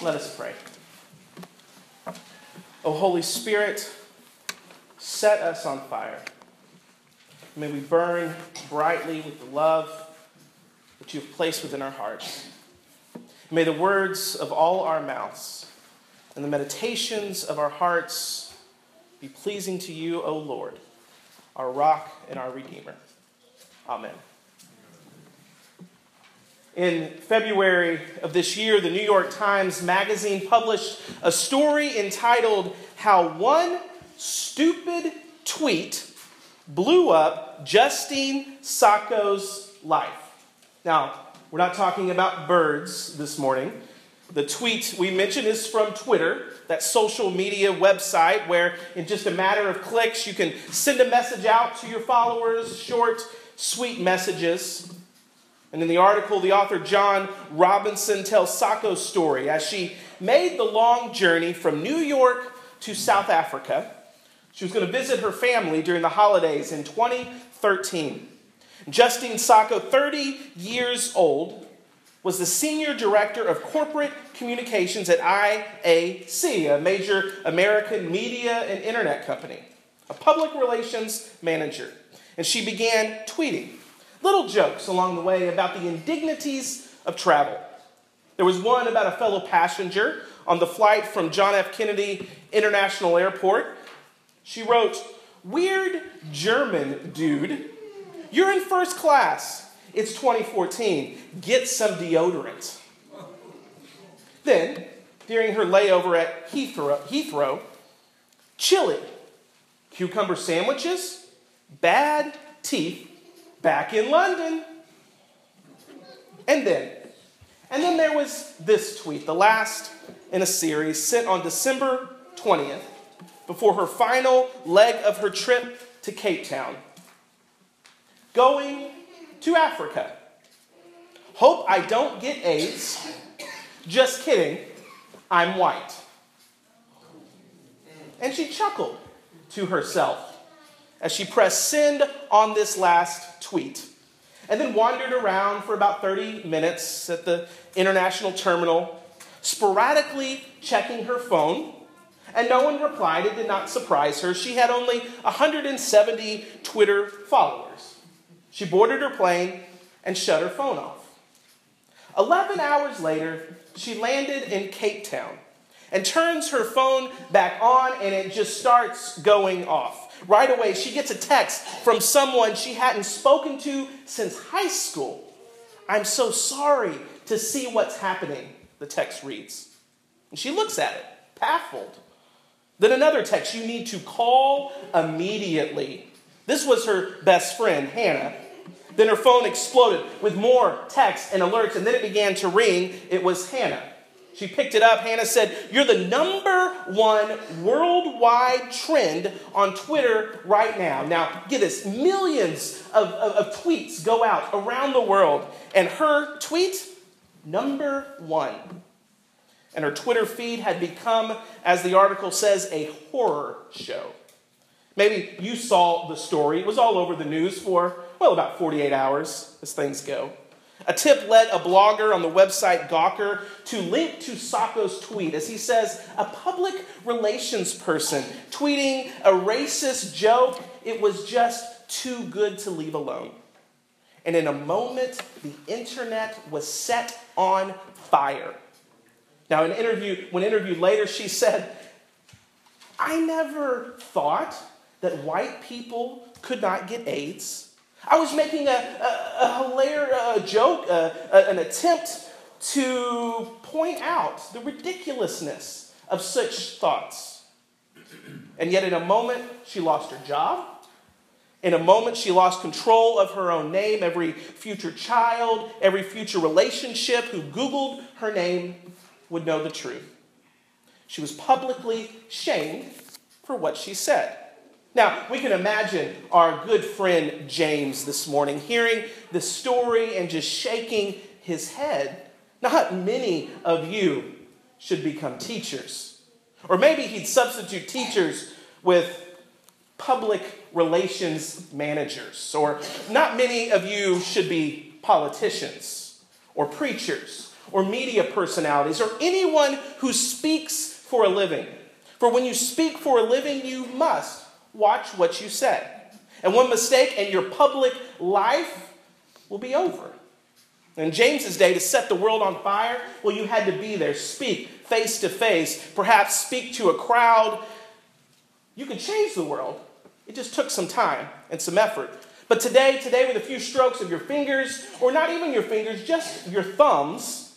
Let us pray. O Holy Spirit, set us on fire. May we burn brightly with the love that you have placed within our hearts. May the words of all our mouths and the meditations of our hearts be pleasing to you, O Lord, our rock and our redeemer. Amen. In February of this year, the New York Times Magazine published a story entitled How One Stupid Tweet Blew Up Justine Sacco's Life. Now, we're not talking about birds this morning. The tweet we mentioned is from Twitter, that social media website where, in just a matter of clicks, you can send a message out to your followers, short, sweet messages. And in the article, the author Jon Ronson tells Sacco's story as she made the long journey from New York to South Africa. She was going to visit her family during the holidays in 2013. Justine Sacco, 30 years old, was the senior director of corporate communications at IAC, a major American media and internet company, a public relations manager. And she began tweeting little jokes along the way about the indignities of travel. There was one about a fellow passenger on the flight from John F. Kennedy International Airport. She wrote, Weird German dude, you're in first class. It's 2014. Get some deodorant. Then, during her layover at Heathrow, Heathrow chilly, cucumber sandwiches, bad teeth, back in London. And then, and then there was this tweet, the last in a series, sent on December 20th, before her final leg of her trip to Cape Town. Going to Africa. Hope I don't get AIDS. Just kidding, I'm white. And she chuckled to herself as she pressed send on this last tweet, and then wandered around for about 30 minutes at the international terminal, sporadically checking her phone. And no one replied. It did not surprise her. She had only 170 Twitter followers. She boarded her plane and shut her phone off. 11 hours later, she landed in Cape Town and turns her phone back on, and it just starts going off. Right away, she gets a text from someone she hadn't spoken to since high school. I'm so sorry to see what's happening, the text reads. And she looks at it, baffled. Then another text, you need to call immediately. This was her best friend, Hannah. Then her phone exploded with more texts and alerts, and then it began to ring. It was Hannah. She picked it up. Hannah said, You're the number one worldwide trend on Twitter right now. Now, get this millions of, of, of tweets go out around the world, and her tweet, number one. And her Twitter feed had become, as the article says, a horror show. Maybe you saw the story. It was all over the news for, well, about 48 hours as things go. A tip led a blogger on the website Gawker to link to Sacco's tweet as he says, a public relations person tweeting a racist joke, it was just too good to leave alone. And in a moment, the internet was set on fire. Now, in an interview, when interviewed later, she said, I never thought that white people could not get AIDS. I was making a, a, a hilarious joke, a, an attempt to point out the ridiculousness of such thoughts. And yet, in a moment, she lost her job. In a moment, she lost control of her own name. Every future child, every future relationship who Googled her name would know the truth. She was publicly shamed for what she said. Now, we can imagine our good friend James this morning hearing the story and just shaking his head. Not many of you should become teachers. Or maybe he'd substitute teachers with public relations managers. Or not many of you should be politicians or preachers or media personalities or anyone who speaks for a living. For when you speak for a living, you must watch what you say. And one mistake, and your public life will be over. In James's day, to set the world on fire, well, you had to be there, speak face to face, perhaps speak to a crowd. You could change the world. It just took some time and some effort. But today, today, with a few strokes of your fingers, or not even your fingers, just your thumbs,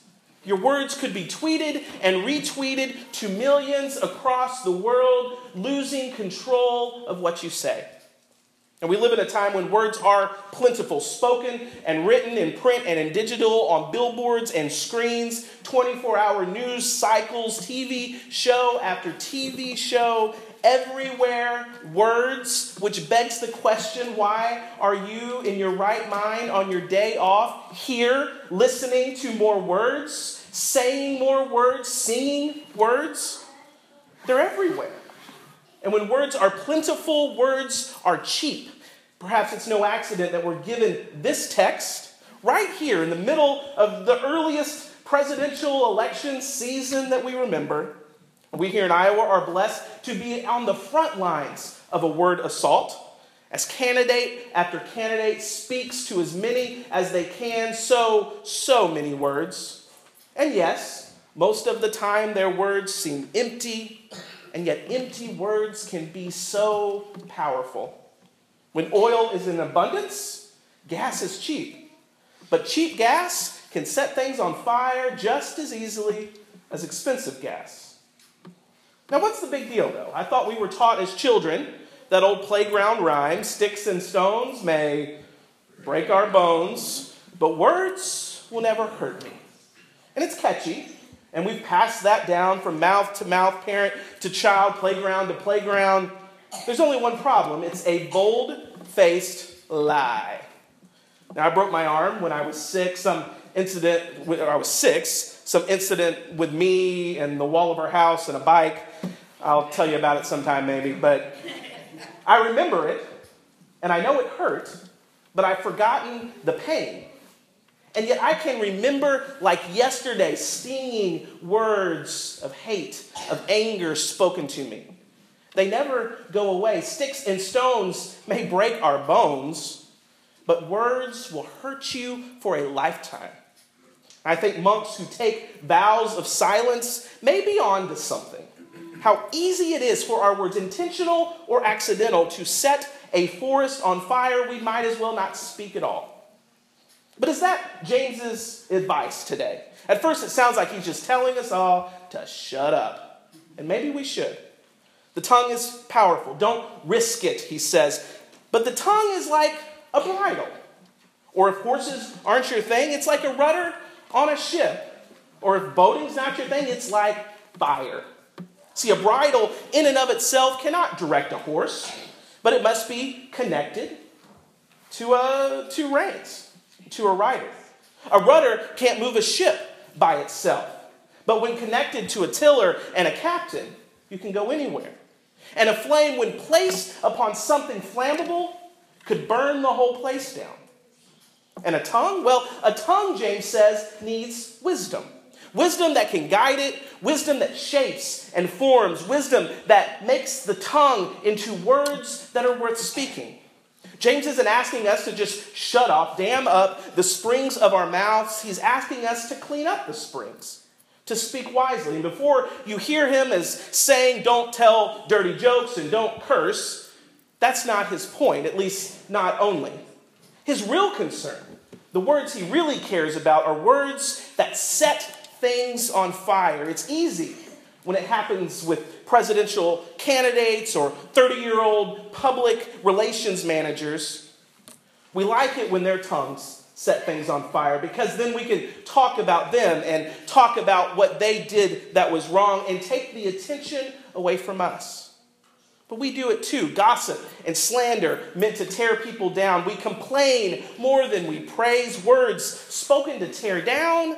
your words could be tweeted and retweeted to millions across the world, losing control of what you say. And we live in a time when words are plentiful, spoken and written in print and in digital, on billboards and screens, 24 hour news cycles, TV show after TV show, everywhere words, which begs the question why are you in your right mind on your day off here listening to more words, saying more words, singing words? They're everywhere. And when words are plentiful, words are cheap. Perhaps it's no accident that we're given this text right here in the middle of the earliest presidential election season that we remember. We here in Iowa are blessed to be on the front lines of a word assault. As candidate after candidate speaks to as many as they can, so, so many words. And yes, most of the time their words seem empty, and yet empty words can be so powerful. When oil is in abundance, gas is cheap. But cheap gas can set things on fire just as easily as expensive gas. Now, what's the big deal, though? I thought we were taught as children that old playground rhyme sticks and stones may break our bones, but words will never hurt me. And it's catchy, and we've passed that down from mouth to mouth, parent to child, playground to playground. There's only one problem it's a bold faced lie. Now, I broke my arm when I was six, some incident, when I was six, some incident with me and the wall of our house and a bike. I'll tell you about it sometime maybe, but I remember it, and I know it hurt, but I've forgotten the pain. And yet I can remember, like yesterday, stinging words of hate, of anger spoken to me. They never go away. Sticks and stones may break our bones, but words will hurt you for a lifetime. I think monks who take vows of silence may be on to something. How easy it is for our words, intentional or accidental, to set a forest on fire, we might as well not speak at all. But is that James's advice today? At first, it sounds like he's just telling us all to shut up. And maybe we should. The tongue is powerful. Don't risk it, he says. But the tongue is like a bridle. Or if horses aren't your thing, it's like a rudder on a ship. Or if boating's not your thing, it's like fire. See, a bridle in and of itself cannot direct a horse, but it must be connected to, a, to reins, to a rider. A rudder can't move a ship by itself, but when connected to a tiller and a captain, you can go anywhere. And a flame, when placed upon something flammable, could burn the whole place down. And a tongue? Well, a tongue, James says, needs wisdom. Wisdom that can guide it, wisdom that shapes and forms, wisdom that makes the tongue into words that are worth speaking. James isn't asking us to just shut off, dam up the springs of our mouths. He's asking us to clean up the springs to speak wisely. And before you hear him as saying, don't tell dirty jokes and don't curse, that's not his point, at least not only. His real concern, the words he really cares about, are words that set things on fire. It's easy when it happens with presidential candidates or 30 year old public relations managers. We like it when their tongues set things on fire because then we can talk about them and talk about what they did that was wrong and take the attention away from us. But we do it too. Gossip and slander meant to tear people down. We complain more than we praise. Words spoken to tear down,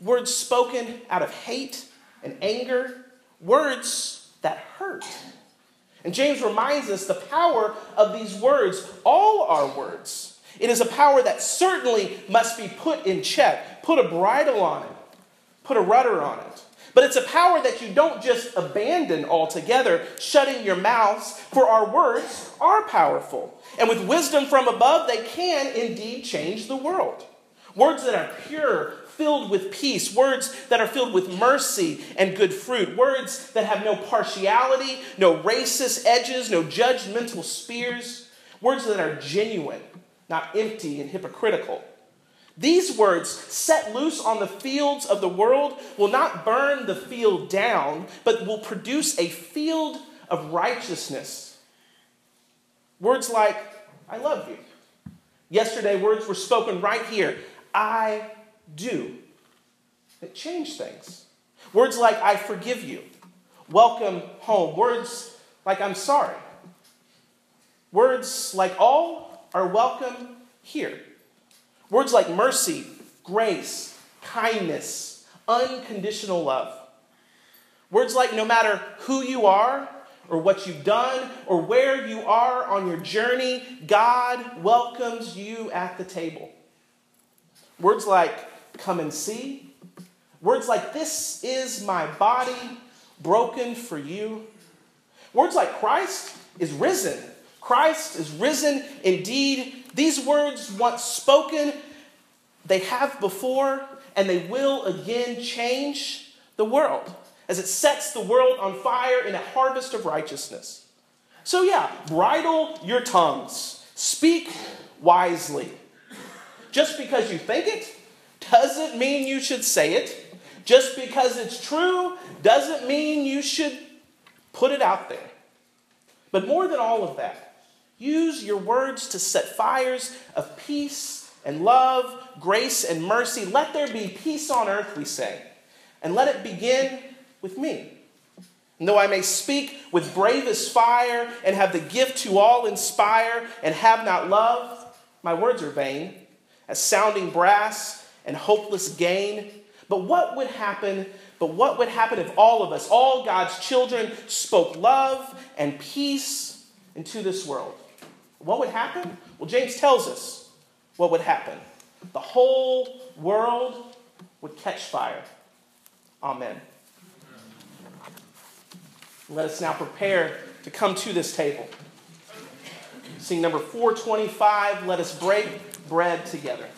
words spoken out of hate and anger, words that hurt. And James reminds us the power of these words, all our words It is a power that certainly must be put in check. Put a bridle on it, put a rudder on it. But it's a power that you don't just abandon altogether, shutting your mouths, for our words are powerful. And with wisdom from above, they can indeed change the world. Words that are pure, filled with peace, words that are filled with mercy and good fruit, words that have no partiality, no racist edges, no judgmental spears, words that are genuine, not empty and hypocritical. These words, set loose on the fields of the world, will not burn the field down, but will produce a field of righteousness. Words like, I love you. Yesterday, words were spoken right here I do. It changed things. Words like, I forgive you. Welcome home. Words like, I'm sorry. Words like, all are welcome here. Words like mercy, grace, kindness, unconditional love. Words like no matter who you are, or what you've done, or where you are on your journey, God welcomes you at the table. Words like come and see. Words like this is my body broken for you. Words like Christ is risen. Christ is risen indeed. These words, once spoken, they have before and they will again change the world as it sets the world on fire in a harvest of righteousness. So, yeah, bridle your tongues, speak wisely. Just because you think it doesn't mean you should say it. Just because it's true doesn't mean you should put it out there. But more than all of that, use your words to set fires of peace and love, grace and mercy. Let there be peace on earth, we say, and let it begin with me. And though I may speak with bravest fire and have the gift to all inspire and have not love, my words are vain, as sounding brass and hopeless gain. But what would happen? But what would happen if all of us, all God's children, spoke love and peace into this world? What would happen? Well, James tells us what would happen. The whole world would catch fire. Amen. Let us now prepare to come to this table. Sing number 425, let us break bread together.